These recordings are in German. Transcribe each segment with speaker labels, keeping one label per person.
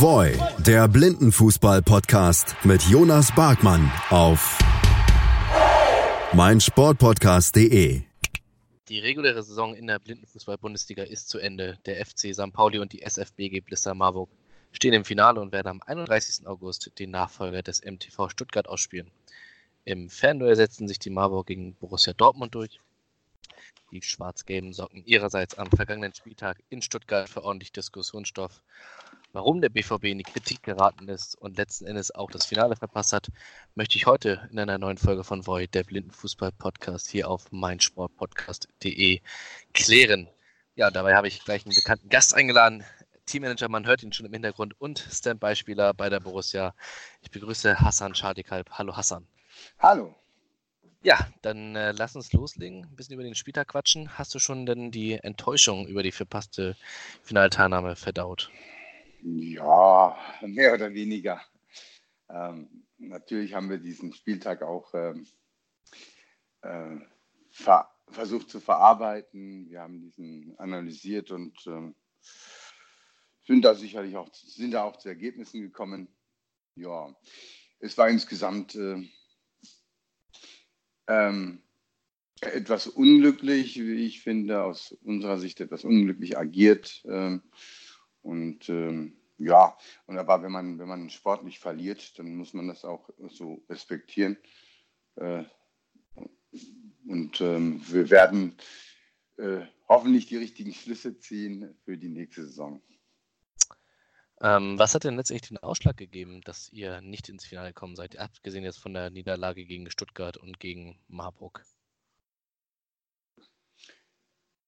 Speaker 1: Voy, der Blindenfußball-Podcast mit Jonas Barkmann auf meinsportpodcast.de.
Speaker 2: Die reguläre Saison in der Blindenfußball-Bundesliga ist zu Ende. Der FC St. Pauli und die SFBG Blister Marburg stehen im Finale und werden am 31. August den Nachfolger des MTV Stuttgart ausspielen. Im Fernduell setzen sich die Marburg gegen Borussia Dortmund durch. Die schwarz-gelben sorgten ihrerseits am vergangenen Spieltag in Stuttgart für ordentlich Diskussionsstoff. Warum der BVB in die Kritik geraten ist und letzten Endes auch das Finale verpasst hat, möchte ich heute in einer neuen Folge von Void, der Blindenfußball-Podcast, hier auf meinsportpodcast.de klären. Ja, dabei habe ich gleich einen bekannten Gast eingeladen. Teammanager, man hört ihn schon im Hintergrund und Standby-Spieler bei der Borussia. Ich begrüße Hassan Schadikalb. Hallo Hassan.
Speaker 3: Hallo.
Speaker 2: Ja, dann äh, lass uns loslegen, ein bisschen über den Spieltag quatschen. Hast du schon denn die Enttäuschung über die verpasste Finalteilnahme verdaut?
Speaker 3: Ja, mehr oder weniger. Ähm, natürlich haben wir diesen Spieltag auch ähm, äh, ver versucht zu verarbeiten. Wir haben diesen analysiert und ähm, sind da sicherlich auch, sind da auch zu Ergebnissen gekommen. Ja, es war insgesamt äh, ähm, etwas unglücklich, wie ich finde, aus unserer Sicht etwas unglücklich agiert. Ähm, und ähm, ja, und aber wenn man, wenn man sportlich verliert, dann muss man das auch so respektieren. Äh, und ähm, wir werden äh, hoffentlich die richtigen Schlüsse ziehen für die nächste Saison.
Speaker 2: Ähm, was hat denn letztendlich den Ausschlag gegeben, dass ihr nicht ins Finale gekommen seid, abgesehen jetzt von der Niederlage gegen Stuttgart und gegen Marburg?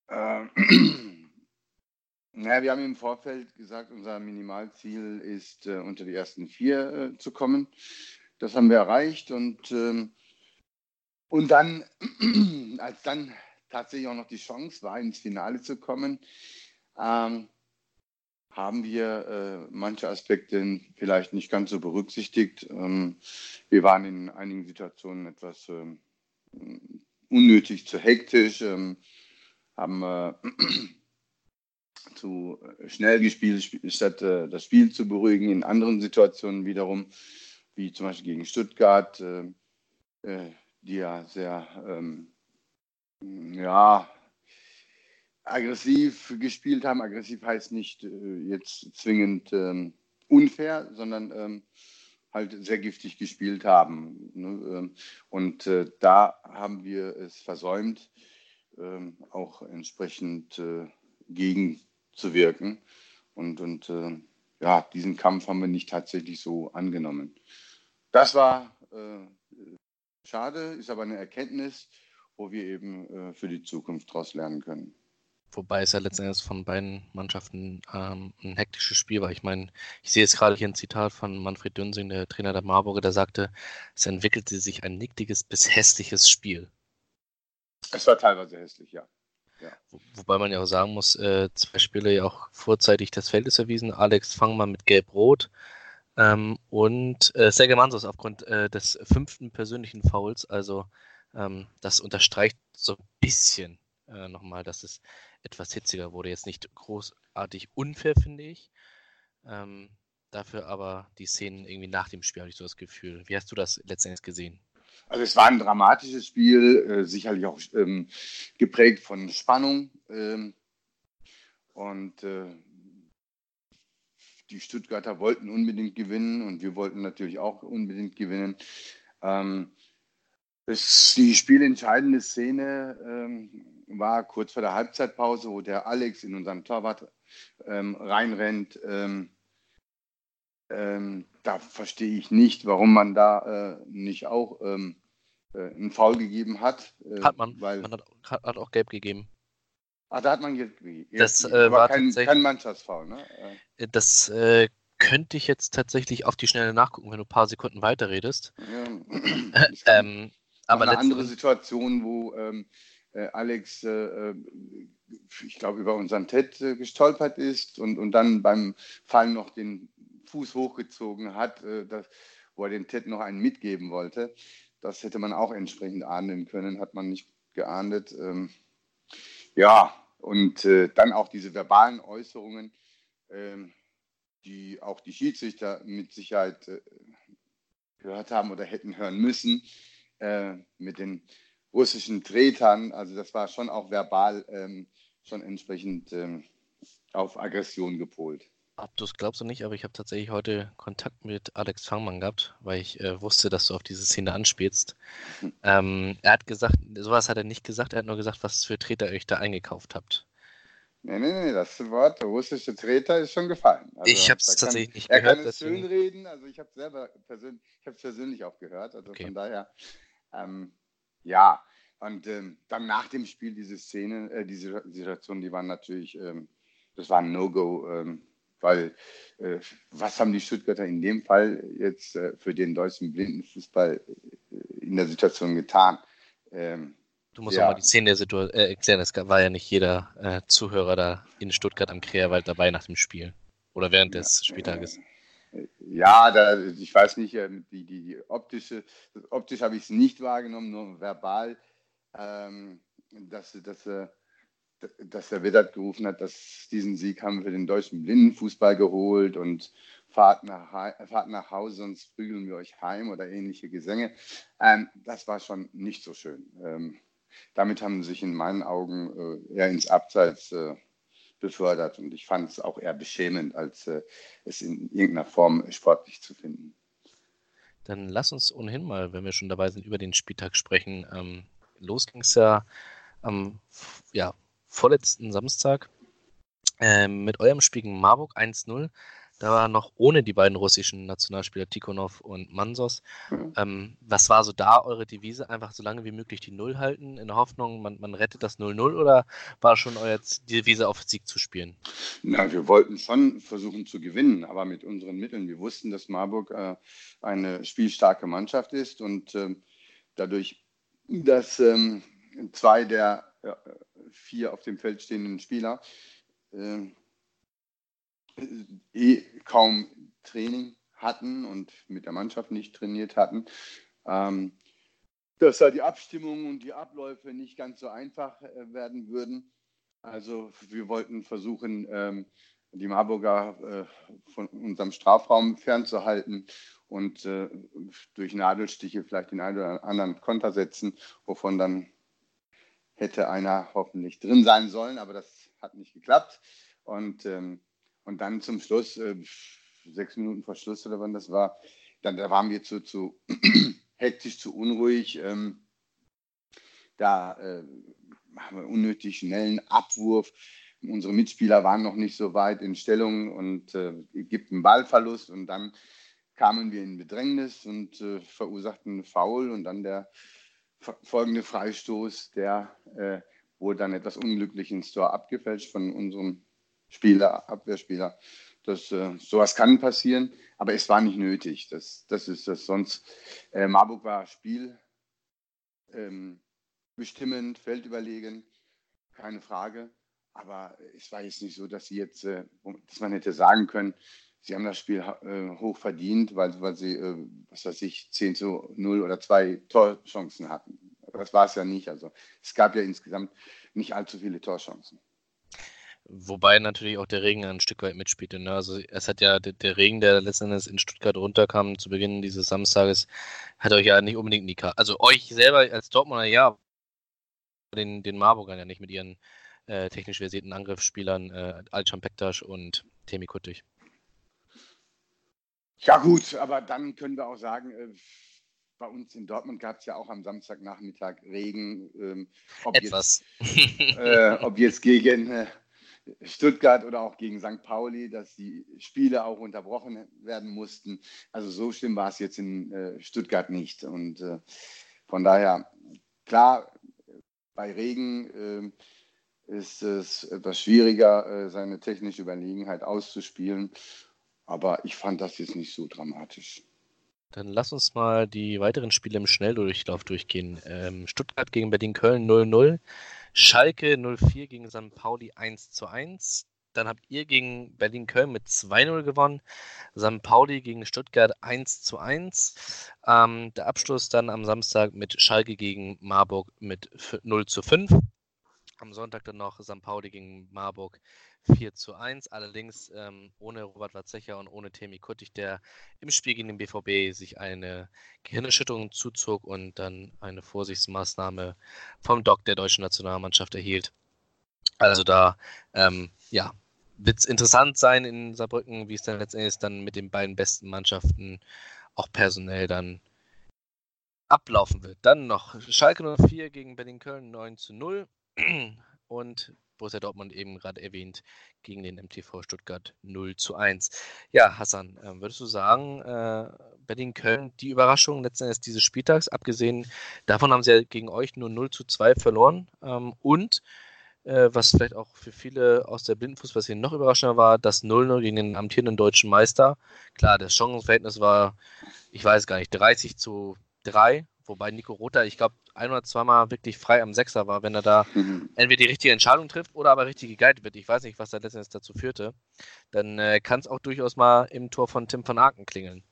Speaker 3: Ähm, naja, wir haben im Vorfeld gesagt, unser Minimalziel ist, äh, unter die ersten vier äh, zu kommen. Das haben wir erreicht und, ähm, und dann, als dann tatsächlich auch noch die Chance war, ins Finale zu kommen, ähm, haben wir äh, manche Aspekte vielleicht nicht ganz so berücksichtigt. Ähm, wir waren in einigen Situationen etwas ähm, unnötig zu hektisch, ähm, haben äh, zu schnell gespielt, statt äh, das Spiel zu beruhigen. In anderen Situationen wiederum, wie zum Beispiel gegen Stuttgart, äh, äh, die ja sehr ähm, ja, aggressiv gespielt haben. Aggressiv heißt nicht äh, jetzt zwingend ähm, unfair, sondern ähm, halt sehr giftig gespielt haben. Ne? Ähm, und äh, da haben wir es versäumt, ähm, auch entsprechend äh, gegenzuwirken. Und, und äh, ja, diesen Kampf haben wir nicht tatsächlich so angenommen. Das war äh, schade, ist aber eine Erkenntnis, wo wir eben äh, für die Zukunft daraus lernen können.
Speaker 2: Wobei es ja letztendlich von beiden Mannschaften ähm, ein hektisches Spiel war. Ich meine, ich sehe jetzt gerade hier ein Zitat von Manfred Dünsing, der Trainer der Marburger, der sagte, es entwickelte sich ein nicktiges bis hässliches Spiel.
Speaker 3: Es war teilweise hässlich, ja.
Speaker 2: ja. Wo, wobei man ja auch sagen muss, äh, zwei Spiele ja auch vorzeitig des Feldes erwiesen. Alex Fangmann mit Gelb-Rot ähm, und äh, Sergei Mansos aufgrund äh, des fünften persönlichen Fouls. Also ähm, das unterstreicht so ein bisschen äh, nochmal, dass es etwas hitziger wurde. Jetzt nicht großartig unfair, finde ich. Ähm, dafür aber die Szenen irgendwie nach dem Spiel, habe ich so das Gefühl. Wie hast du das letztendlich gesehen?
Speaker 3: Also es war ein dramatisches Spiel, äh, sicherlich auch ähm, geprägt von Spannung. Ähm, und äh, die Stuttgarter wollten unbedingt gewinnen und wir wollten natürlich auch unbedingt gewinnen. Ähm, das, die spielentscheidende Szene ähm, war kurz vor der Halbzeitpause, wo der Alex in unseren Torwart ähm, reinrennt. Ähm, ähm, da verstehe ich nicht, warum man da äh, nicht auch ähm, äh, einen Foul gegeben hat.
Speaker 2: Äh, hat man. Weil, man hat, hat, auch gelb gegeben.
Speaker 3: Ach, da hat man gelb gegeben.
Speaker 2: Das äh, war
Speaker 3: kein, kein Mannschaftsfoul, ne?
Speaker 2: Äh, das äh, könnte ich jetzt tatsächlich auf die Schnelle nachgucken, wenn du ein paar Sekunden weiterredest. Ja,
Speaker 3: ähm, aber eine andere Situation, wo ähm, äh, Alex, äh, äh, ich glaube, über unseren Ted gestolpert ist und, und dann beim Fallen noch den Fuß hochgezogen hat, das, wo er den Ted noch einen mitgeben wollte. Das hätte man auch entsprechend ahnden können, hat man nicht geahndet. Ähm, ja, und dann auch diese verbalen Äußerungen. Ähm, die auch die Schiedsrichter mit Sicherheit äh, gehört haben oder hätten hören müssen, äh, mit den russischen Tretern. Also das war schon auch verbal ähm, schon entsprechend ähm, auf Aggression gepolt.
Speaker 2: Abdus glaubst du nicht, aber ich habe tatsächlich heute Kontakt mit Alex Fangmann gehabt, weil ich äh, wusste, dass du auf diese Szene anspielst. Mhm. Ähm, er hat gesagt, sowas hat er nicht gesagt, er hat nur gesagt, was für Treter ihr euch da eingekauft habt.
Speaker 3: Nee, nee, nee, das Wort russische Treter ist schon gefallen.
Speaker 2: Also, ich habe es tatsächlich nicht
Speaker 3: er gehört. Er kann es schön reden, also ich habe es selber persönlich, ich habe persönlich auch gehört, also okay. von daher, ähm, ja. Und ähm, dann nach dem Spiel diese Szene, äh, diese Situation, die waren natürlich, ähm, das war ein No-Go ähm, weil äh, was haben die Stuttgarter in dem Fall jetzt äh, für den deutschen Blindenfußball äh, in der Situation getan?
Speaker 2: Ähm, du musst ja. auch mal die Szene der Situation äh, erklären. Es war ja nicht jeder äh, Zuhörer da in Stuttgart am Kreerwald dabei nach dem Spiel oder während des Spieltages.
Speaker 3: Äh, ja, da, ich weiß nicht, die, die, die optische, optisch habe ich es nicht wahrgenommen, nur verbal, ähm, dass, dass dass der Wittert gerufen hat, dass diesen Sieg haben wir den deutschen Blindenfußball geholt und fahrt nach, fahrt nach Hause, sonst prügeln wir euch heim oder ähnliche Gesänge. Ähm, das war schon nicht so schön. Ähm, damit haben sie sich in meinen Augen äh, eher ins Abseits äh, befördert und ich fand es auch eher beschämend, als äh, es in irgendeiner Form sportlich zu finden.
Speaker 2: Dann lass uns ohnehin mal, wenn wir schon dabei sind, über den Spieltag sprechen. Ähm, los ging es ja am ja, vorletzten Samstag äh, mit eurem Spiel gegen Marburg 1-0. Da war noch ohne die beiden russischen Nationalspieler Tikhonov und Mansos. Mhm. Ähm, was war so da eure Devise? Einfach so lange wie möglich die Null halten, in der Hoffnung, man, man rettet das 0-0 oder war schon euer Devise auf Sieg zu spielen?
Speaker 3: Na, wir wollten schon versuchen zu gewinnen, aber mit unseren Mitteln. Wir wussten, dass Marburg äh, eine spielstarke Mannschaft ist und äh, dadurch, dass ähm, zwei der ja, vier auf dem Feld stehenden Spieler äh, eh kaum Training hatten und mit der Mannschaft nicht trainiert hatten, ähm, dass da die Abstimmungen und die Abläufe nicht ganz so einfach äh, werden würden. Also wir wollten versuchen, ähm, die Marburger äh, von unserem Strafraum fernzuhalten und äh, durch Nadelstiche vielleicht den einen oder anderen Konter setzen, wovon dann hätte einer hoffentlich drin sein sollen, aber das hat nicht geklappt. Und, ähm, und dann zum Schluss, äh, sechs Minuten vor Schluss oder wann das war, dann da waren wir zu, zu hektisch, zu unruhig. Ähm, da äh, haben wir unnötig schnellen Abwurf. Unsere Mitspieler waren noch nicht so weit in Stellung und äh, gibt einen Ballverlust und dann kamen wir in Bedrängnis und äh, verursachten einen Foul und dann der folgende Freistoß, der äh, wurde dann etwas unglücklich ins Tor abgefälscht von unserem Spieler, Abwehrspieler. Das, äh, sowas kann passieren, aber es war nicht nötig. Das, das ist das sonst. Äh, Marburg war Spiel ähm, bestimmend, feldüberlegen, keine Frage. Aber es war jetzt nicht so, dass sie jetzt, äh, dass man hätte sagen können, sie haben das Spiel äh, hoch verdient, weil, weil sie, äh, was weiß ich, 10 zu 0 oder zwei Torchancen hatten. Das war es ja nicht. Also es gab ja insgesamt nicht allzu viele Torchancen.
Speaker 2: Wobei natürlich auch der Regen ein Stück weit mitspielte. Ne? Also es hat ja der, der, Regen, der letztendlich in Stuttgart runterkam zu Beginn dieses Samstages, hat euch ja nicht unbedingt in die Karte. Also euch selber als Dortmunder ja, den, den Marburgern ja nicht mit ihren äh, technisch versierten Angriffsspielern äh, Alcan Pektas und Temi Kuttig.
Speaker 3: Ja gut, aber dann können wir auch sagen, äh, bei uns in Dortmund gab es ja auch am Samstagnachmittag Regen. Ähm,
Speaker 2: ob, Etwas.
Speaker 3: Jetzt, äh, ob jetzt gegen äh, Stuttgart oder auch gegen St. Pauli, dass die Spiele auch unterbrochen werden mussten. Also so schlimm war es jetzt in äh, Stuttgart nicht. Und äh, von daher, klar, bei Regen ähm, ist es etwas schwieriger, äh, seine technische Überlegenheit auszuspielen. Aber ich fand das jetzt nicht so dramatisch.
Speaker 2: Dann lass uns mal die weiteren Spiele im Schnelldurchlauf durchgehen. Ähm, Stuttgart gegen Berlin-Köln 0-0, Schalke 0-4 gegen St. Pauli 1-1. Dann habt ihr gegen Berlin-Köln mit 2-0 gewonnen. St. Pauli gegen Stuttgart 1-1. Ähm, der Abschluss dann am Samstag mit Schalke gegen Marburg mit 0 5. Am Sonntag dann noch St. Pauli gegen Marburg 4 zu 1. Allerdings ähm, ohne Robert Watzecher und ohne Temi Kuttig, der im Spiel gegen den BVB sich eine Gehirnerschütterung zuzog und dann eine Vorsichtsmaßnahme vom Doc der deutschen Nationalmannschaft erhielt. Also da, ähm, ja, wird es interessant sein in Saarbrücken, wie es dann letztendlich dann mit den beiden besten Mannschaften auch personell dann ablaufen wird. Dann noch Schalke 04 gegen Berlin-Köln 9 zu 0 und Borussia Dortmund eben gerade erwähnt gegen den MTV Stuttgart 0 zu 1. Ja, Hassan, äh, würdest du sagen, äh, Berlin-Köln die Überraschung letztendlich dieses Spieltags, abgesehen davon haben sie ja gegen euch nur 0 zu 2 verloren ähm, und äh, was vielleicht auch für viele aus der Blindenfußball noch überraschender war, das 0-0 gegen den amtierenden deutschen Meister. Klar, das Chancenverhältnis war, ich weiß gar nicht, 30 zu 3, wobei Nico Rother, ich glaube, ein oder zweimal wirklich frei am Sechser war, wenn er da mhm. entweder die richtige Entscheidung trifft oder aber richtig geguidet wird. Ich weiß nicht, was da letztendlich dazu führte. Dann äh, kann es auch durchaus mal im Tor von Tim van Aken klingeln.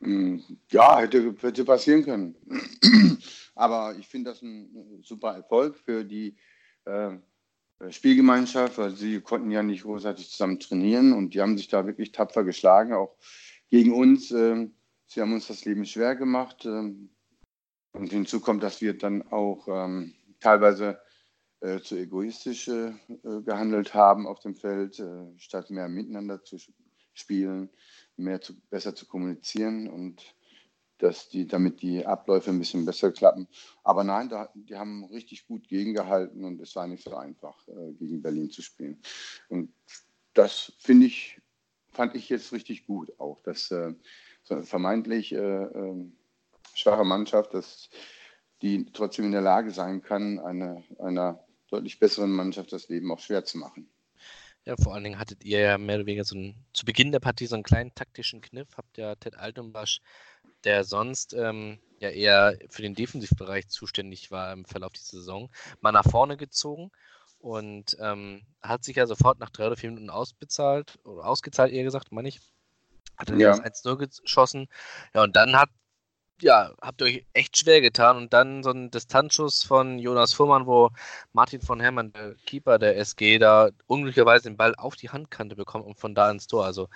Speaker 3: Mm, ja, hätte, hätte passieren können. aber ich finde das ein super Erfolg für die äh, Spielgemeinschaft, weil sie konnten ja nicht großartig zusammen trainieren und die haben sich da wirklich tapfer geschlagen, auch gegen uns. Äh, sie haben uns das Leben schwer gemacht. Äh, und hinzu kommt, dass wir dann auch ähm, teilweise äh, zu egoistisch äh, gehandelt haben auf dem Feld, äh, statt mehr miteinander zu spielen, mehr zu, besser zu kommunizieren und dass die, damit die Abläufe ein bisschen besser klappen. Aber nein, da, die haben richtig gut gegengehalten und es war nicht so einfach, äh, gegen Berlin zu spielen. Und das finde ich, fand ich jetzt richtig gut auch, dass äh, vermeintlich äh, ähm, schwache Mannschaft, dass die trotzdem in der Lage sein kann, eine, einer deutlich besseren Mannschaft das Leben auch schwer zu machen.
Speaker 2: Ja, vor allen Dingen hattet ihr ja mehr oder weniger so einen, zu Beginn der Partie so einen kleinen taktischen Kniff, habt ja Ted Altenbasch der sonst ähm, ja eher für den Defensivbereich zuständig war im Verlauf dieser Saison, mal nach vorne gezogen und ähm, hat sich ja sofort nach drei oder vier Minuten ausbezahlt, oder ausgezahlt, eher gesagt, meine ich. Hat dann ja. das 1-0 geschossen. Ja, und dann hat, ja, habt ihr euch echt schwer getan und dann so ein Distanzschuss von Jonas Fuhrmann, wo Martin von Hermann, der Keeper der SG, da unglücklicherweise den Ball auf die Handkante bekommt und von da ins Tor. Also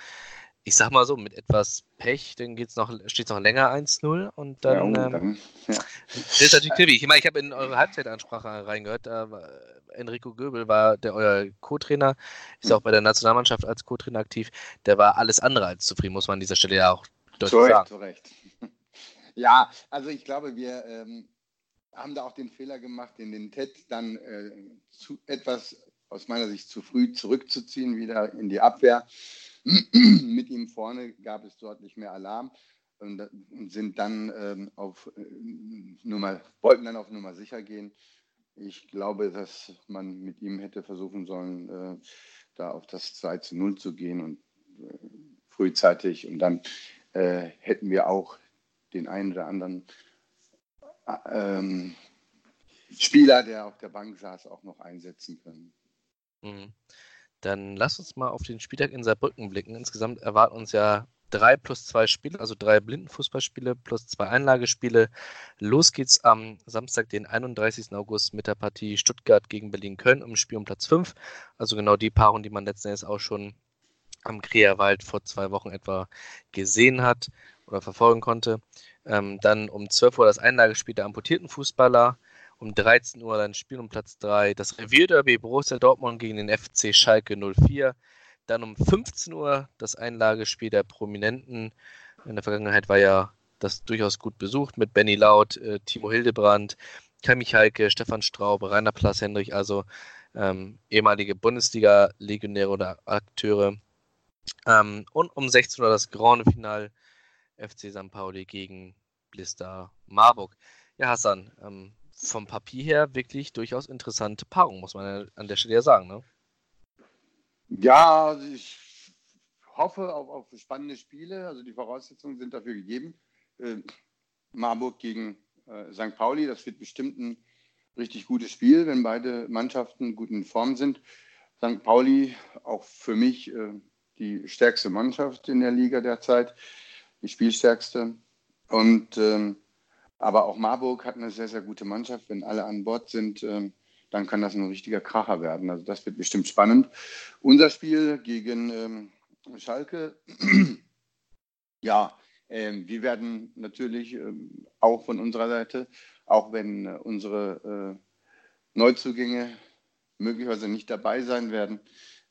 Speaker 2: ich sag mal so, mit etwas Pech, dann geht's noch, steht es noch länger 1-0 und dann, ja, und ähm, ja. das ist natürlich knifflig. Ich meine, ich habe in eure Halbzeitansprache reingehört, war, Enrico Göbel war der euer Co-Trainer, ist auch bei der Nationalmannschaft als Co-Trainer aktiv, der war alles andere als zufrieden, muss man an dieser Stelle ja auch
Speaker 3: deutlich zu sagen. Zu Recht. Ja, also ich glaube, wir ähm, haben da auch den Fehler gemacht, in den TED dann äh, zu, etwas aus meiner Sicht zu früh zurückzuziehen, wieder in die Abwehr. Mit ihm vorne gab es deutlich mehr Alarm und, und sind dann ähm, auf äh, Nummer, wollten dann auf Nummer sicher gehen. Ich glaube, dass man mit ihm hätte versuchen sollen, äh, da auf das 2 zu 0 zu gehen und äh, frühzeitig. Und dann äh, hätten wir auch den einen oder anderen äh, ähm, Spieler, der auf der Bank saß, auch noch einsetzen können.
Speaker 2: Mhm. Dann lass uns mal auf den Spieltag in Saarbrücken blicken. Insgesamt erwarten uns ja drei plus zwei Spiele, also drei Blindenfußballspiele plus zwei Einlagespiele. Los geht's am Samstag, den 31. August mit der Partie Stuttgart gegen Berlin-Köln um Spiel um Platz 5. Also genau die Paarung, die man letzten Endes auch schon am Kreerwald vor zwei Wochen etwa gesehen hat oder verfolgen konnte. Ähm, dann um 12 Uhr das Einlagespiel der amputierten Fußballer um 13 Uhr dann Spiel um Platz 3. Das Revierderby Borussia Dortmund gegen den FC Schalke 04. Dann um 15 Uhr das Einlagespiel der Prominenten. In der Vergangenheit war ja das durchaus gut besucht mit Benny Laut, äh, Timo Hildebrand, Kai Michalke, Stefan Straub, Rainer Plas Hendrich, also ähm, ehemalige Bundesliga-Legionäre oder Akteure. Ähm, und um 16 Uhr das Grande Final FC St. Pauli gegen Blister Marburg. Ja, Hassan, ähm, vom Papier her wirklich durchaus interessante Paarung, muss man an der Stelle ja sagen. Ne?
Speaker 3: Ja, also ich hoffe auf, auf, spannende Spiele. Also die Voraussetzungen sind dafür gegeben. Äh, Marburg gegen äh, St. Pauli, das wird bestimmt ein richtig gutes Spiel, wenn beide Mannschaften gut in Form sind. St. Pauli, auch für mich äh, die stärkste Mannschaft in der Liga derzeit, die spielstärkste. Und ähm, aber auch Marburg hat eine sehr, sehr gute Mannschaft. Wenn alle an Bord sind, ähm, dann kann das ein richtiger Kracher werden. Also das wird bestimmt spannend. Unser Spiel gegen ähm, Schalke, ja, ähm, wir werden natürlich ähm, auch von unserer Seite, auch wenn äh, unsere äh, Neuzugänge möglicherweise nicht dabei sein werden,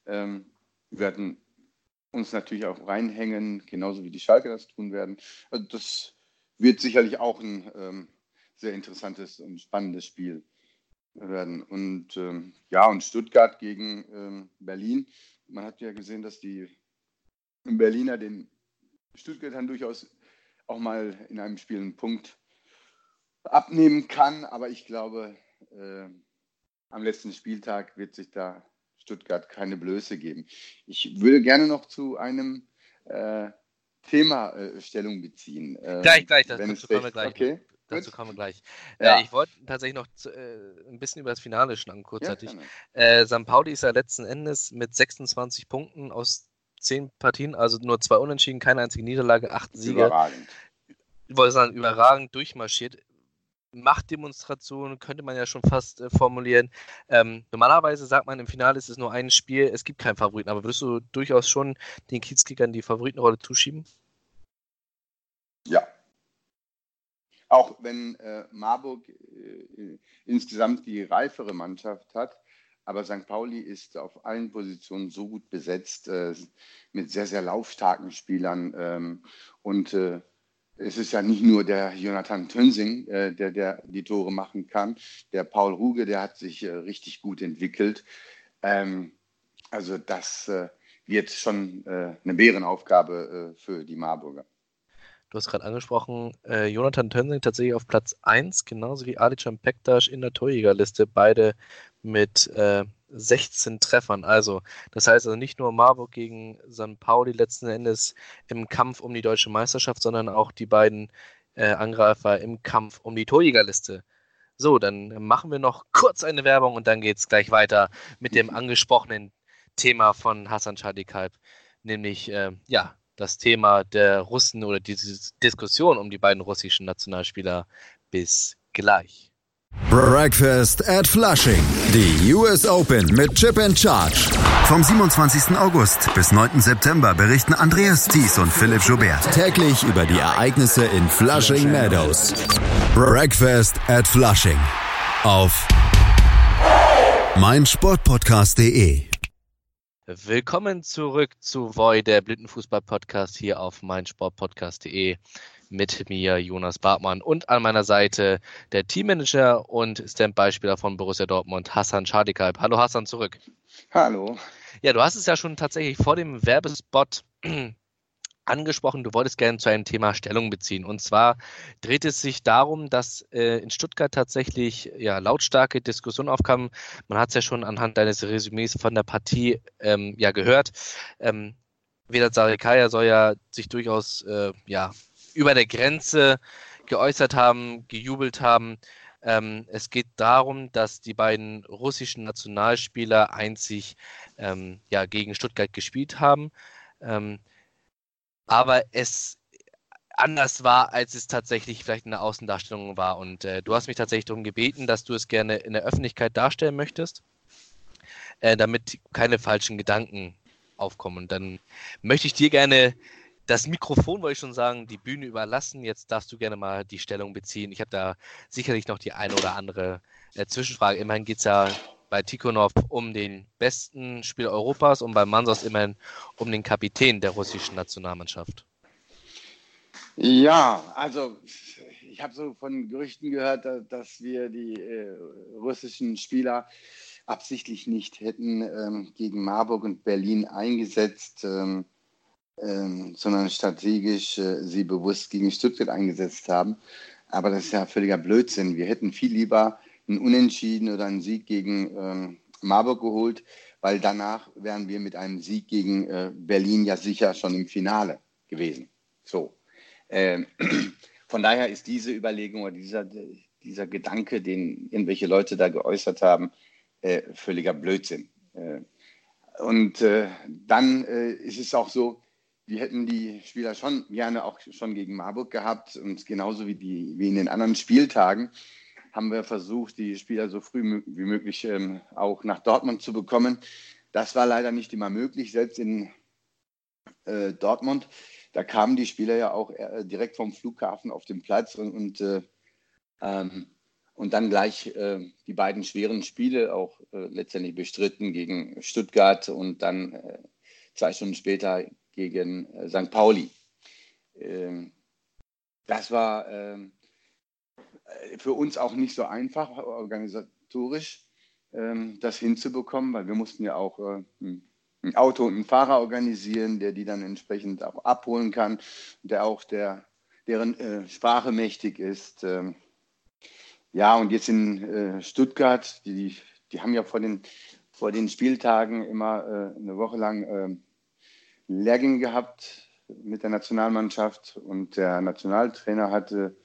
Speaker 3: ähm, werden uns natürlich auch reinhängen, genauso wie die Schalke das tun werden. Also das wird sicherlich auch ein ähm, sehr interessantes und spannendes Spiel werden. Und ähm, ja, und Stuttgart gegen ähm, Berlin. Man hat ja gesehen, dass die Berliner den Stuttgartern durchaus auch mal in einem Spiel einen Punkt abnehmen kann. Aber ich glaube, äh, am letzten Spieltag wird sich da Stuttgart keine Blöße geben. Ich würde gerne noch zu einem äh, Thema äh, Stellung beziehen.
Speaker 2: Ähm, gleich, gleich, das dazu kommen wir gleich. Okay. Dazu kommen wir gleich. Ja. Äh, ich wollte tatsächlich noch zu, äh, ein bisschen über das Finale schnacken, kurzzeitig. Ja, äh, St. Pauli ist ja letzten Endes mit 26 Punkten aus 10 Partien, also nur zwei Unentschieden, keine einzige Niederlage, acht Siege. Überragend. Ich wollte sagen, überragend durchmarschiert. Machtdemonstration könnte man ja schon fast äh, formulieren. Ähm, normalerweise sagt man, im Finale ist es nur ein Spiel, es gibt keinen Favoriten, aber würdest du durchaus schon den Kiezkickern die Favoritenrolle zuschieben?
Speaker 3: Ja. Auch wenn äh, Marburg äh, insgesamt die reifere Mannschaft hat, aber St. Pauli ist auf allen Positionen so gut besetzt, äh, mit sehr, sehr laufstarken Spielern ähm, und äh, es ist ja nicht nur der Jonathan Tönsing, äh, der, der die Tore machen kann. Der Paul Ruge, der hat sich äh, richtig gut entwickelt. Ähm, also das äh, wird schon äh, eine Bärenaufgabe äh, für die Marburger.
Speaker 2: Du hast gerade angesprochen, äh, Jonathan Tönsing tatsächlich auf Platz 1, genauso wie Alican Pektas in der Torjägerliste, beide mit 16 Treffern. Also, das heißt also nicht nur Marburg gegen St. Pauli letzten Endes im Kampf um die deutsche Meisterschaft, sondern auch die beiden äh, Angreifer im Kampf um die Torjägerliste. So, dann machen wir noch kurz eine Werbung und dann geht es gleich weiter mit dem angesprochenen Thema von Hassan Schadikalb, nämlich äh, ja, das Thema der Russen oder diese Diskussion um die beiden russischen Nationalspieler. Bis gleich.
Speaker 1: Breakfast at Flushing. Die US Open mit Chip and Charge. Vom 27. August bis 9. September berichten Andreas Thies und Philipp Joubert täglich über die Ereignisse in Flushing Meadows. Breakfast at Flushing. Auf meinsportpodcast.de.
Speaker 2: Willkommen zurück zu Voy, der Blindenfußball-Podcast hier auf meinsportpodcast.de mit mir, Jonas Bartmann, und an meiner Seite der Teammanager und Standby-Spieler von Borussia Dortmund, Hassan Schadikalb. Hallo Hassan, zurück.
Speaker 3: Hallo.
Speaker 2: Ja, du hast es ja schon tatsächlich vor dem Werbespot angesprochen, du wolltest gerne zu einem Thema Stellung beziehen. Und zwar dreht es sich darum, dass äh, in Stuttgart tatsächlich ja, lautstarke Diskussionen aufkamen. Man hat es ja schon anhand deines Resümees von der Partie ähm, ja gehört. Ähm, Vedat Sarikaya soll ja sich durchaus äh, ja, über der Grenze geäußert haben, gejubelt haben. Ähm, es geht darum, dass die beiden russischen Nationalspieler einzig ähm, ja, gegen Stuttgart gespielt haben, ähm, aber es anders war, als es tatsächlich vielleicht in der Außendarstellung war. Und äh, du hast mich tatsächlich darum gebeten, dass du es gerne in der Öffentlichkeit darstellen möchtest, äh, damit keine falschen Gedanken aufkommen. Und dann möchte ich dir gerne das Mikrofon, wollte ich schon sagen, die Bühne überlassen. Jetzt darfst du gerne mal die Stellung beziehen. Ich habe da sicherlich noch die eine oder andere äh, Zwischenfrage. Immerhin geht es ja bei Tikhonov um den besten Spieler Europas und bei Mansos immerhin um den Kapitän der russischen Nationalmannschaft.
Speaker 3: Ja, also ich habe so von Gerüchten gehört, dass wir die äh, russischen Spieler absichtlich nicht hätten ähm, gegen Marburg und Berlin eingesetzt. Ähm, ähm, sondern strategisch äh, sie bewusst gegen Stuttgart eingesetzt haben. Aber das ist ja völliger Blödsinn. Wir hätten viel lieber einen Unentschieden oder einen Sieg gegen ähm, Marburg geholt, weil danach wären wir mit einem Sieg gegen äh, Berlin ja sicher schon im Finale gewesen. So. Ähm, von daher ist diese Überlegung oder dieser, dieser Gedanke, den irgendwelche Leute da geäußert haben, äh, völliger Blödsinn. Äh, und äh, dann äh, ist es auch so, wir hätten die Spieler schon gerne auch schon gegen Marburg gehabt und genauso wie, die, wie in den anderen Spieltagen. haben wir versucht, die Spieler so früh wie möglich ähm, auch nach Dortmund zu bekommen. Das war leider nicht immer möglich, selbst in äh, Dortmund. Da kamen die Spieler ja auch äh, direkt vom Flughafen auf den Platz und, und, äh, ähm, und dann gleich äh, die beiden schweren Spiele auch äh, letztendlich bestritten gegen Stuttgart und dann äh, zwei Stunden später gegen St. Pauli. Ähm, das war ähm, für uns auch nicht so einfach organisatorisch, ähm, das hinzubekommen, weil wir mussten ja auch ein Auto und einen Fahrer organisieren, der die dann entsprechend auch abholen kann, der auch der, deren äh, Sprache mächtig ist. Ähm, ja, und jetzt in äh, Stuttgart, die, die haben ja vor den, vor den Spieltagen immer äh, eine Woche lang äh, Lehrgänge gehabt mit der Nationalmannschaft und der Nationaltrainer hatte,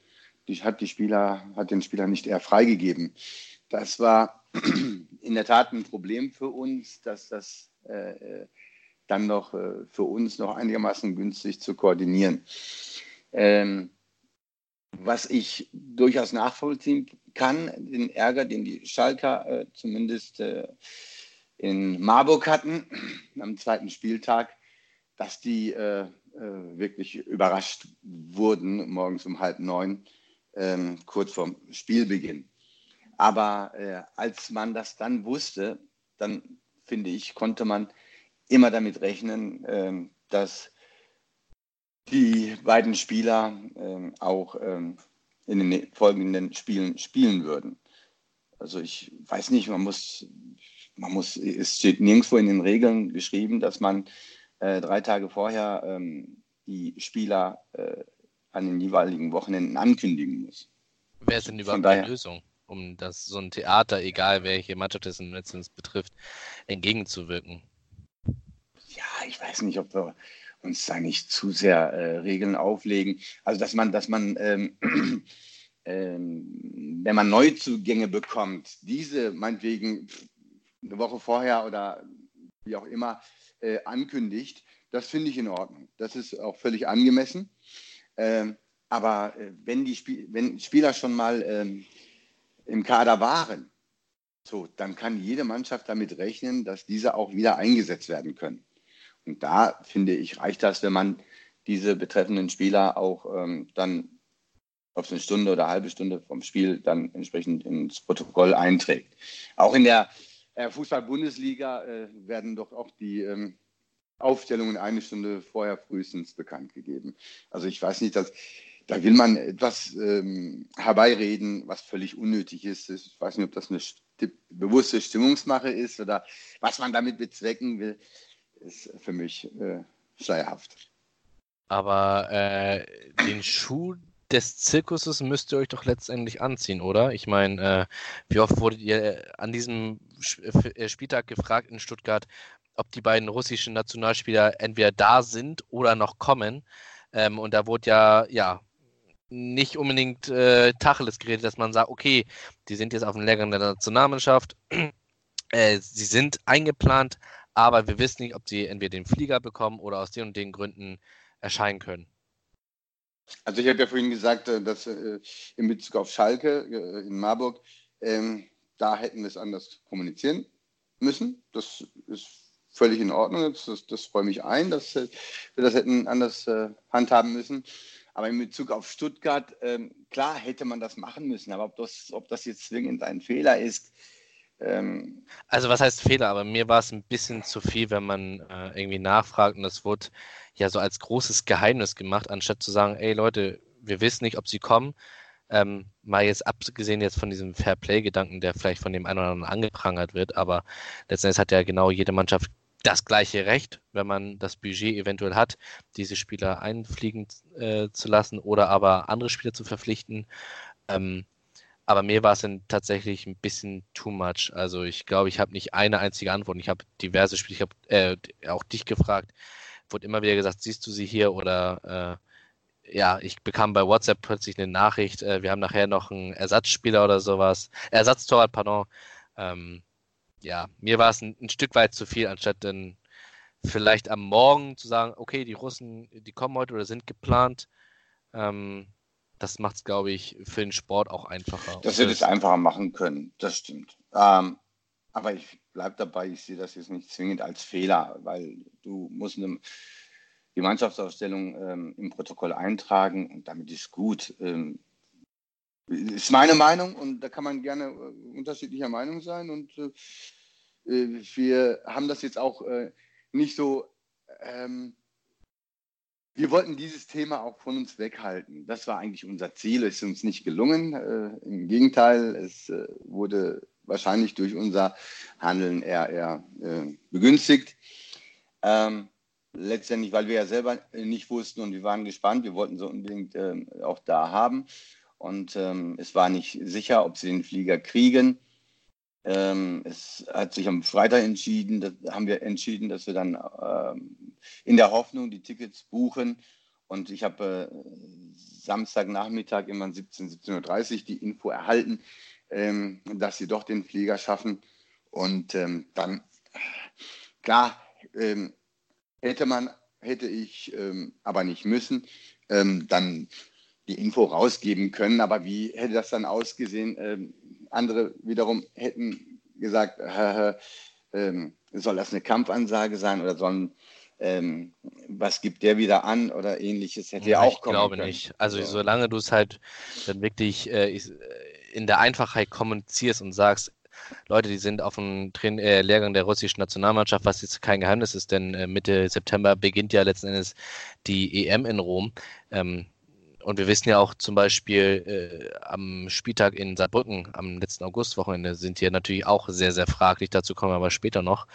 Speaker 3: die, hat die Spieler, hat den Spieler nicht eher freigegeben. Das war in der Tat ein Problem für uns, dass das äh, dann noch äh, für uns noch einigermaßen günstig zu koordinieren. Ähm, was ich durchaus nachvollziehen kann, den Ärger, den die Schalker äh, zumindest äh, in Marburg hatten am zweiten Spieltag, dass die äh, äh wirklich überrascht wurden morgens um halb neun, ähm, kurz vorm Spielbeginn. Aber äh, als man das dann wusste, dann finde ich, konnte man immer damit rechnen, ähm, dass die beiden Spieler ähm, auch ähm, in den folgenden Spielen spielen würden. Also ich weiß nicht, man muss, man muss, es steht nirgendwo in den Regeln geschrieben, dass man äh, drei Tage vorher ähm, die Spieler äh, an den jeweiligen Wochenenden ankündigen muss.
Speaker 2: Wer ist denn überhaupt die Lösung? um das so ein Theater, egal welche Mannschaft es letztens betrifft, entgegenzuwirken?
Speaker 3: Ja, ich weiß nicht, ob wir uns da nicht zu sehr äh, Regeln auflegen. Also dass man, dass man, ähm, ähm, wenn man Neuzugänge bekommt, diese meinetwegen eine Woche vorher oder wie auch immer äh, ankündigt, das finde ich in Ordnung. Das ist auch völlig angemessen. Ähm, aber äh, wenn die Spiel wenn Spieler schon mal ähm, im Kader waren, so, dann kann jede Mannschaft damit rechnen, dass diese auch wieder eingesetzt werden können. Und da finde ich, reicht das, wenn man diese betreffenden Spieler auch ähm, dann auf eine Stunde oder eine halbe Stunde vom Spiel dann entsprechend ins Protokoll einträgt. Auch in der Fußball-Bundesliga äh, werden doch auch die ähm, Aufstellungen eine Stunde vorher frühestens bekannt gegeben. Also ich weiß nicht, dass da will man etwas ähm, herbeireden, was völlig unnötig ist. Ich weiß nicht, ob das eine sti bewusste Stimmungsmache ist oder was man damit bezwecken will, ist für mich äh, schleierhaft.
Speaker 2: Aber äh, den Schuh des Zirkuses müsst ihr euch doch letztendlich anziehen, oder? Ich meine, äh, wie oft wurdet ihr an diesem äh, Spieltag gefragt in Stuttgart, ob die beiden russischen Nationalspieler entweder da sind oder noch kommen? Ähm, und da wurde ja, ja, nicht unbedingt äh, Tacheles geredet, dass man sagt, okay, die sind jetzt auf dem Lehrgang der Nationalmannschaft, äh, sie sind eingeplant, aber wir wissen nicht, ob sie entweder den Flieger bekommen oder aus den und den Gründen erscheinen können.
Speaker 3: Also ich habe ja vorhin gesagt, äh, dass äh, in Bezug auf Schalke äh, in Marburg, ähm, da hätten wir es anders kommunizieren müssen. Das ist völlig in Ordnung. Das, das, das freue mich ein, dass wir das hätten anders äh, handhaben müssen. Aber in Bezug auf Stuttgart, ähm, klar hätte man das machen müssen, aber ob das, ob das jetzt zwingend ein Fehler ist.
Speaker 2: Ähm also was heißt Fehler? Aber mir war es ein bisschen zu viel, wenn man äh, irgendwie nachfragt und das wurde ja so als großes Geheimnis gemacht, anstatt zu sagen, ey Leute, wir wissen nicht, ob sie kommen. Ähm, mal jetzt abgesehen jetzt von diesem Fair-Play-Gedanken, der vielleicht von dem einen oder anderen angeprangert wird, aber letztendlich hat ja genau jede Mannschaft das gleiche Recht, wenn man das Budget eventuell hat, diese Spieler einfliegen äh, zu lassen oder aber andere Spieler zu verpflichten. Ähm, aber mir war es dann tatsächlich ein bisschen too much. Also ich glaube, ich habe nicht eine einzige Antwort. Ich habe diverse Spiele, ich habe äh, auch dich gefragt, wurde immer wieder gesagt, siehst du sie hier oder äh, ja, ich bekam bei WhatsApp plötzlich eine Nachricht, äh, wir haben nachher noch einen Ersatzspieler oder sowas, Ersatztorwart, pardon. Ähm, ja, mir war es ein, ein, Stück weit zu viel, anstatt dann vielleicht am Morgen zu sagen, okay, die Russen, die kommen heute oder sind geplant. Ähm, das macht es, glaube ich, für den Sport auch einfacher.
Speaker 3: Das hätte es einfacher machen können, das stimmt. Ähm, aber ich bleibe dabei, ich sehe das jetzt nicht zwingend als Fehler, weil du musst eine, die Mannschaftsausstellung ähm, im Protokoll eintragen und damit ist gut. Ähm, ist meine Meinung und da kann man gerne äh, unterschiedlicher Meinung sein und äh, äh wir haben das jetzt auch äh, nicht so ähm, wir wollten dieses Thema auch von uns weghalten. Das war eigentlich unser Ziel. Es ist uns nicht gelungen. Äh, Im Gegenteil, es wurde wahrscheinlich durch unser Handeln eher, eher äh, begünstigt. Ähm, letztendlich, weil wir ja selber nicht wussten und wir waren gespannt. Wir wollten so unbedingt ähm, auch da haben. Und ähm, es war nicht sicher, ob sie den Flieger kriegen. Ähm, es hat sich am Freitag entschieden, da haben wir entschieden, dass wir dann ähm, in der Hoffnung die Tickets buchen. Und ich habe äh, Samstagnachmittag immer 17, 17.30 Uhr die Info erhalten, ähm, dass sie doch den Flieger schaffen. Und ähm, dann, klar, ähm, hätte man, hätte ich ähm, aber nicht müssen, dann die Info rausgeben können. Aber wie hätte das dann ausgesehen? andere wiederum hätten gesagt, äh, äh, soll das eine Kampfansage sein oder sollen ähm, was gibt der wieder an oder ähnliches hätte ja, auch kommen
Speaker 2: Ich glaube können. nicht. Also so. solange du es halt dann wirklich äh, in der Einfachheit kommunizierst und sagst, Leute, die sind auf dem Train äh, Lehrgang der russischen Nationalmannschaft, was jetzt kein Geheimnis ist, denn äh, Mitte September beginnt ja letzten Endes die EM in Rom. Ähm, und wir wissen ja auch zum Beispiel äh, am Spieltag in Saarbrücken am letzten Augustwochenende sind die natürlich auch sehr, sehr fraglich. Dazu kommen wir aber später noch,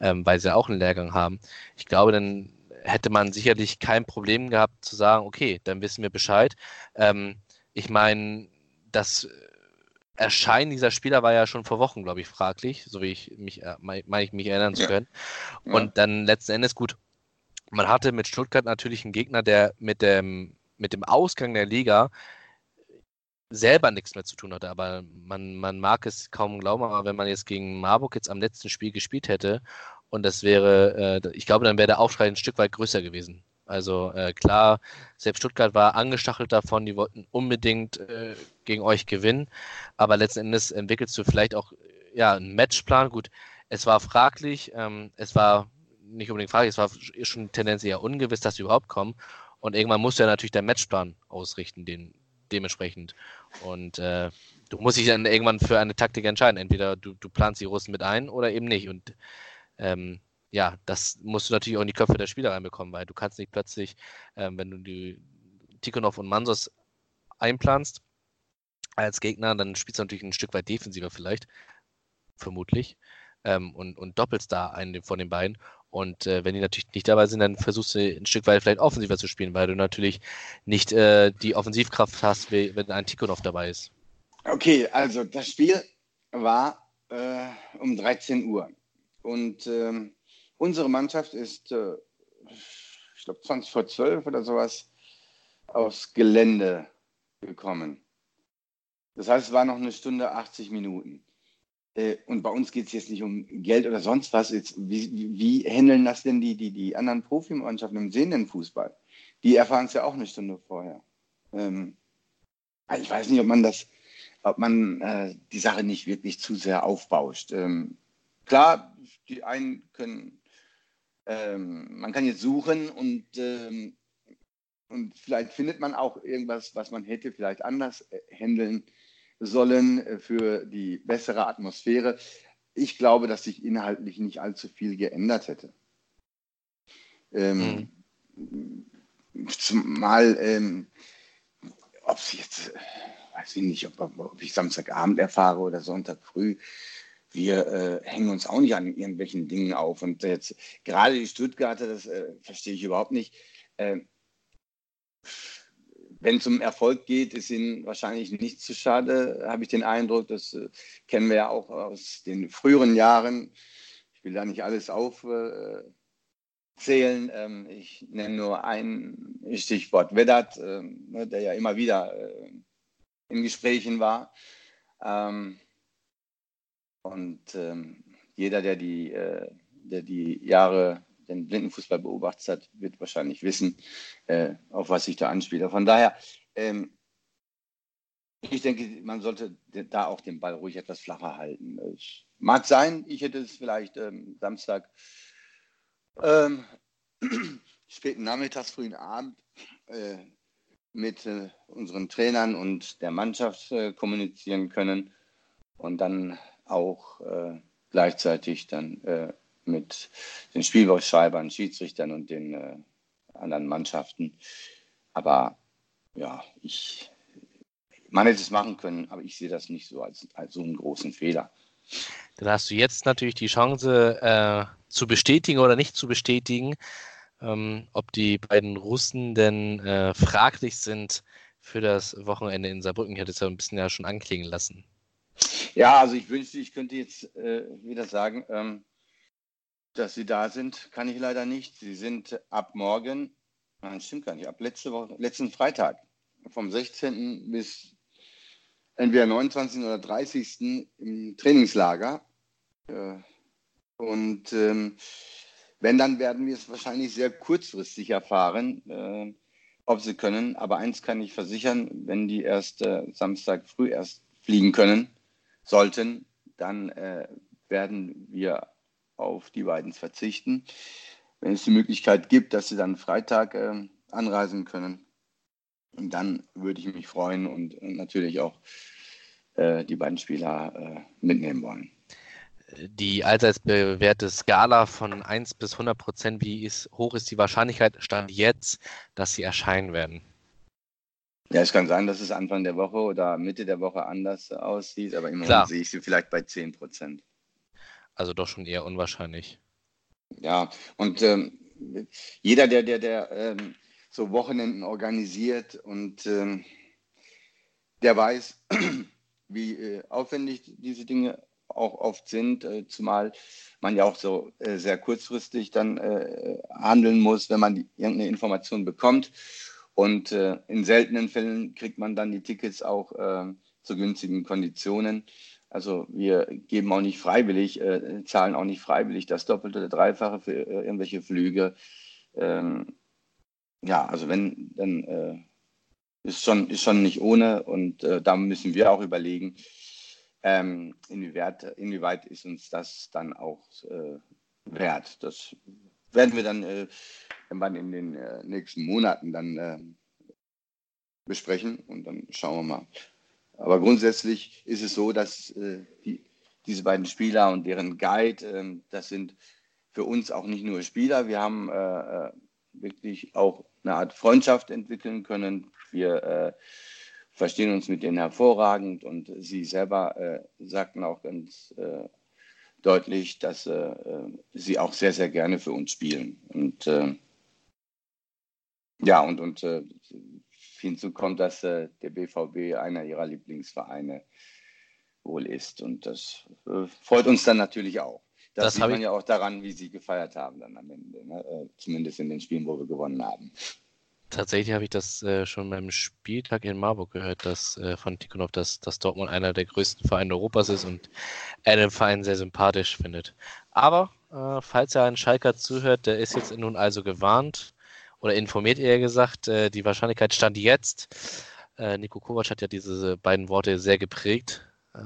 Speaker 2: ähm, weil sie auch einen Lehrgang haben. Ich glaube, dann hätte man sicherlich kein Problem gehabt zu sagen, okay, dann wissen wir Bescheid. Ähm, ich meine, das Erscheinen dieser Spieler war ja schon vor Wochen, glaube ich, fraglich, so wie ich mich, äh, meine ich mich erinnern zu können. Ja. Und dann letzten Endes gut. Man hatte mit Stuttgart natürlich einen Gegner, der mit dem mit dem Ausgang der Liga selber nichts mehr zu tun hatte. Aber man, man mag es kaum glauben, aber wenn man jetzt gegen Marburg jetzt am letzten Spiel gespielt hätte und das wäre, äh, ich glaube, dann wäre der Aufschrei ein Stück weit größer gewesen. Also äh, klar, selbst Stuttgart war angestachelt davon, die wollten unbedingt äh, gegen euch gewinnen, aber letzten Endes entwickelst du vielleicht auch ja, einen Matchplan. Gut, es war fraglich, ähm, es war nicht unbedingt fraglich, es war schon tendenziell eher ungewiss, dass sie überhaupt kommen. Und irgendwann musst du ja natürlich deinen Matchplan ausrichten, den, dementsprechend. Und äh, du musst dich dann irgendwann für eine Taktik entscheiden. Entweder du, du planst die Russen mit ein oder eben nicht. Und ähm, ja, das musst du natürlich auch in die Köpfe der Spieler reinbekommen, weil du kannst nicht plötzlich, ähm, wenn du die Tikhonov und Mansos einplanst als Gegner, dann spielst du natürlich ein Stück weit defensiver vielleicht, vermutlich, ähm, und, und doppelst da einen von den beiden. Und äh, wenn die natürlich nicht dabei sind, dann versuchst du ein Stück weit vielleicht offensiver zu spielen, weil du natürlich nicht äh, die Offensivkraft hast, wenn ein Tikhonov dabei ist.
Speaker 3: Okay, also das Spiel war äh, um 13 Uhr. Und ähm, unsere Mannschaft ist, äh, ich glaube, 20 vor 12 oder sowas aufs Gelände gekommen. Das heißt, es war noch eine Stunde 80 Minuten. Äh, und bei uns geht es jetzt nicht um Geld oder sonst was. Jetzt, wie, wie handeln das denn die, die, die anderen Profimannschaften im sehenden Fußball? Die erfahren es ja auch eine Stunde vorher. Ähm, also ich weiß nicht, ob man das, ob man äh, die Sache nicht wirklich zu sehr aufbauscht. Ähm, klar, die einen können, ähm, man kann jetzt suchen und, ähm, und vielleicht findet man auch irgendwas, was man hätte vielleicht anders äh, handeln sollen äh, für die bessere Atmosphäre. Ich glaube, dass sich inhaltlich nicht allzu viel geändert hätte. Ähm, mhm. Zumal, ähm, ob es jetzt, äh, weiß ich nicht, ob, ob, ich Samstagabend erfahre oder Sonntag früh, wir äh, hängen uns auch nicht an irgendwelchen Dingen auf. Und jetzt gerade die Stuttgarter, das äh, verstehe ich überhaupt nicht. Äh, wenn es um Erfolg geht, ist ihnen wahrscheinlich nicht zu schade, habe ich den Eindruck. Das äh, kennen wir ja auch aus den früheren Jahren. Ich will da nicht alles aufzählen. Ähm, ich nenne nur ein Stichwort Vedat, äh, ne, der ja immer wieder äh, in Gesprächen war. Ähm, und ähm, jeder, der die, äh, der die Jahre den Blindenfußball beobachtet hat, wird wahrscheinlich wissen, äh, auf was ich da anspiele. Von daher, ähm, ich denke, man sollte da auch den Ball ruhig etwas flacher halten. Es mag sein, ich hätte es vielleicht ähm, Samstag ähm, späten Nachmittags, frühen Abend äh, mit äh, unseren Trainern und der Mannschaft äh, kommunizieren können und dann auch äh, gleichzeitig dann äh, mit den Spielbeschreibern, Schiedsrichtern und den äh, anderen Mannschaften. Aber ja, ich, man hätte es machen können, aber ich sehe das nicht so als, als so einen großen Fehler.
Speaker 2: Dann hast du jetzt natürlich die Chance äh, zu bestätigen oder nicht zu bestätigen, ähm, ob die beiden Russen denn äh, fraglich sind für das Wochenende in Saarbrücken. Ich hatte es ja ein bisschen ja schon anklingen lassen.
Speaker 3: Ja, also ich wünschte, ich könnte jetzt äh, wieder sagen, ähm, dass sie da sind, kann ich leider nicht. Sie sind ab morgen, nein, stimmt gar nicht, ab letzte Woche, letzten Freitag, vom 16. bis entweder 29. oder 30. im Trainingslager. Äh, und ähm, wenn, dann werden wir es wahrscheinlich sehr kurzfristig erfahren, äh, ob sie können. Aber eins kann ich versichern, wenn die erst äh, Samstag früh erst fliegen können, sollten, dann äh, werden wir auf die beiden verzichten. Wenn es die Möglichkeit gibt, dass sie dann Freitag äh, anreisen können, dann würde ich mich freuen und natürlich auch äh, die beiden Spieler äh, mitnehmen wollen
Speaker 2: die allseits bewährte Skala von 1 bis 100 Prozent, wie ist, hoch ist die Wahrscheinlichkeit, stand jetzt, dass sie erscheinen werden?
Speaker 3: Ja, es kann sein, dass es Anfang der Woche oder Mitte der Woche anders aussieht, aber im Moment sehe ich sie vielleicht bei 10 Prozent.
Speaker 2: Also doch schon eher unwahrscheinlich.
Speaker 3: Ja, und ähm, jeder, der, der, der ähm, so Wochenenden organisiert und ähm, der weiß, wie äh, aufwendig diese Dinge auch oft sind, äh, zumal man ja auch so äh, sehr kurzfristig dann äh, handeln muss, wenn man die, irgendeine Information bekommt. Und äh, in seltenen Fällen kriegt man dann die Tickets auch äh, zu günstigen Konditionen. Also wir geben auch nicht freiwillig, äh, zahlen auch nicht freiwillig das Doppelte oder Dreifache für irgendwelche Flüge. Ähm, ja, also wenn, dann ist schon, ist schon nicht ohne und da müssen wir auch überlegen, ähm, inwieweit, inwieweit ist uns das dann auch äh, wert? Das werden wir dann äh, irgendwann in den äh, nächsten Monaten dann äh, besprechen und dann schauen wir mal. Aber grundsätzlich ist es so, dass äh, die, diese beiden Spieler und deren Guide, ähm, das sind für uns auch nicht nur Spieler, wir haben äh, wirklich auch eine Art Freundschaft entwickeln können. Wir verstehen uns mit denen hervorragend und sie selber äh, sagten auch ganz äh, deutlich, dass äh, sie auch sehr, sehr gerne für uns spielen. Und äh, ja, und, und äh, hinzu kommt, dass äh, der BVB einer ihrer Lieblingsvereine wohl ist. Und das freut uns dann natürlich auch. Das, das sieht man ja auch daran, wie sie gefeiert haben dann am Ende, ne? zumindest in den Spielen, wo wir gewonnen haben.
Speaker 2: Tatsächlich habe ich das äh, schon beim Spieltag in Marburg gehört, dass äh, von Tikhonov, dass, dass Dortmund einer der größten Vereine Europas ist und er den Verein sehr sympathisch findet. Aber äh, falls er einen Schalker zuhört, der ist jetzt nun also gewarnt oder informiert eher gesagt, äh, die Wahrscheinlichkeit stand jetzt. Äh, Nico Kovac hat ja diese beiden Worte sehr geprägt, äh,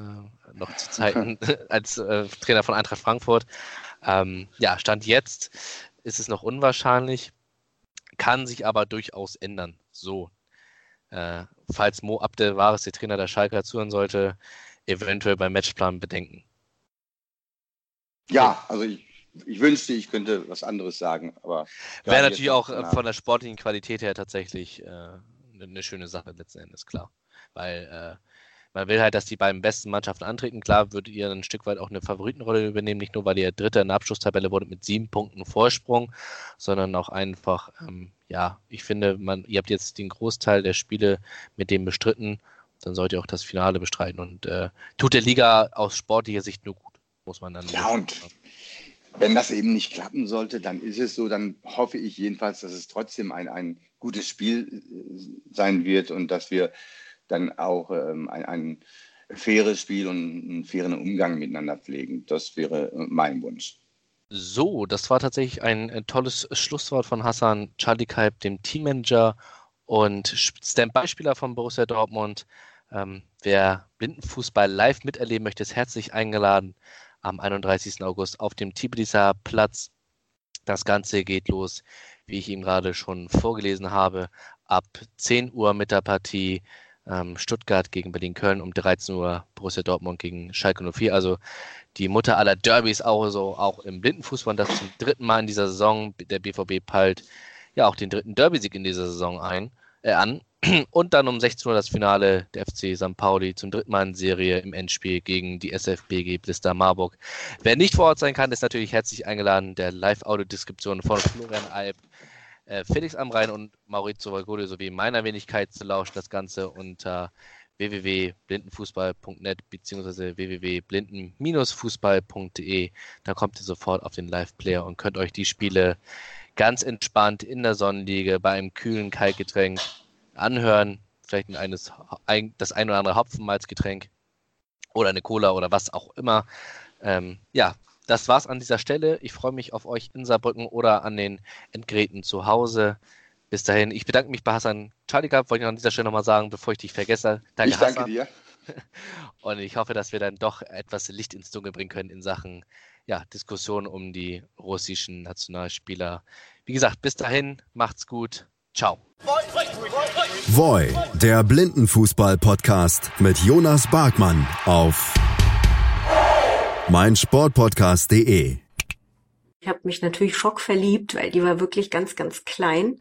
Speaker 2: noch zu Zeiten als Trainer von Eintracht Frankfurt. Ähm, ja, stand jetzt ist es noch unwahrscheinlich kann sich aber durchaus ändern. So. Äh, falls Mo Abdel Wahres, der Trainer der Schalke, zuhören sollte, eventuell beim Matchplan bedenken.
Speaker 3: Ja, also ich, ich wünschte, ich könnte was anderes sagen, aber.
Speaker 2: Wäre natürlich auch äh, von der sportlichen Qualität her tatsächlich äh, eine schöne Sache letzten Endes, klar. Weil äh, man will halt, dass die beiden besten Mannschaften antreten. Klar würdet ihr ein Stück weit auch eine Favoritenrolle übernehmen, nicht nur weil ihr Dritter in der Abschlusstabelle wurdet mit sieben Punkten Vorsprung, sondern auch einfach, ähm, ja, ich finde, man, ihr habt jetzt den Großteil der Spiele mit dem bestritten, dann sollt ihr auch das Finale bestreiten und äh, tut der Liga aus sportlicher Sicht nur gut, muss man dann.
Speaker 3: Ja, und wenn das eben nicht klappen sollte, dann ist es so, dann hoffe ich jedenfalls, dass es trotzdem ein, ein gutes Spiel äh, sein wird und dass wir dann auch ähm, ein, ein faires Spiel und einen fairen Umgang miteinander pflegen. Das wäre mein Wunsch.
Speaker 2: So, das war tatsächlich ein, ein tolles Schlusswort von Hassan Chalikaib, dem Teammanager und Standby-Spieler von Borussia Dortmund. Ähm, wer Blindenfußball live miterleben möchte, ist herzlich eingeladen am 31. August auf dem Tbiliser Platz. Das Ganze geht los, wie ich ihm gerade schon vorgelesen habe, ab 10 Uhr mit der Partie ähm, Stuttgart gegen Berlin-Köln, um 13 Uhr Borussia Dortmund gegen Schalke 04. Also die Mutter aller Derbys auch so, auch im Blindenfußball. Das zum dritten Mal in dieser Saison. Der BVB peilt ja auch den dritten Derby-Sieg in dieser Saison ein, äh, an. Und dann um 16 Uhr das Finale der FC St. Pauli zum dritten Mal in Serie im Endspiel gegen die SFBG Blister Marburg. Wer nicht vor Ort sein kann, ist natürlich herzlich eingeladen, der Live-Audio-Deskription von Florian Alp, äh, Felix Amrein und Maurizio Valgode sowie meiner Wenigkeit zu lauschen. Das Ganze unter www.blindenfußball.net bzw. www.blinden-fußball.de. Da kommt ihr sofort auf den Live-Player und könnt euch die Spiele ganz entspannt in der Sonnenliege bei einem kühlen Kaltgetränk anhören. Vielleicht ein eines, ein, das ein oder andere Hopfenmalzgetränk oder eine Cola oder was auch immer. Ähm, ja, das war's an dieser Stelle. Ich freue mich auf euch in Saarbrücken oder an den Endgeräten zu Hause. Bis dahin, ich bedanke mich bei Hassan Charlikab, wollte ich an dieser Stelle nochmal sagen, bevor ich dich vergesse.
Speaker 3: Danke, ich danke Hassan. dir.
Speaker 2: Und ich hoffe, dass wir dann doch etwas Licht ins Dunkel bringen können in Sachen ja, Diskussion um die russischen Nationalspieler. Wie gesagt, bis dahin, macht's gut. Ciao.
Speaker 1: Voi, der Blindenfußball-Podcast mit Jonas Barkmann auf meinsportpodcast.de.
Speaker 4: Ich habe mich natürlich schockverliebt, weil die war wirklich ganz, ganz klein.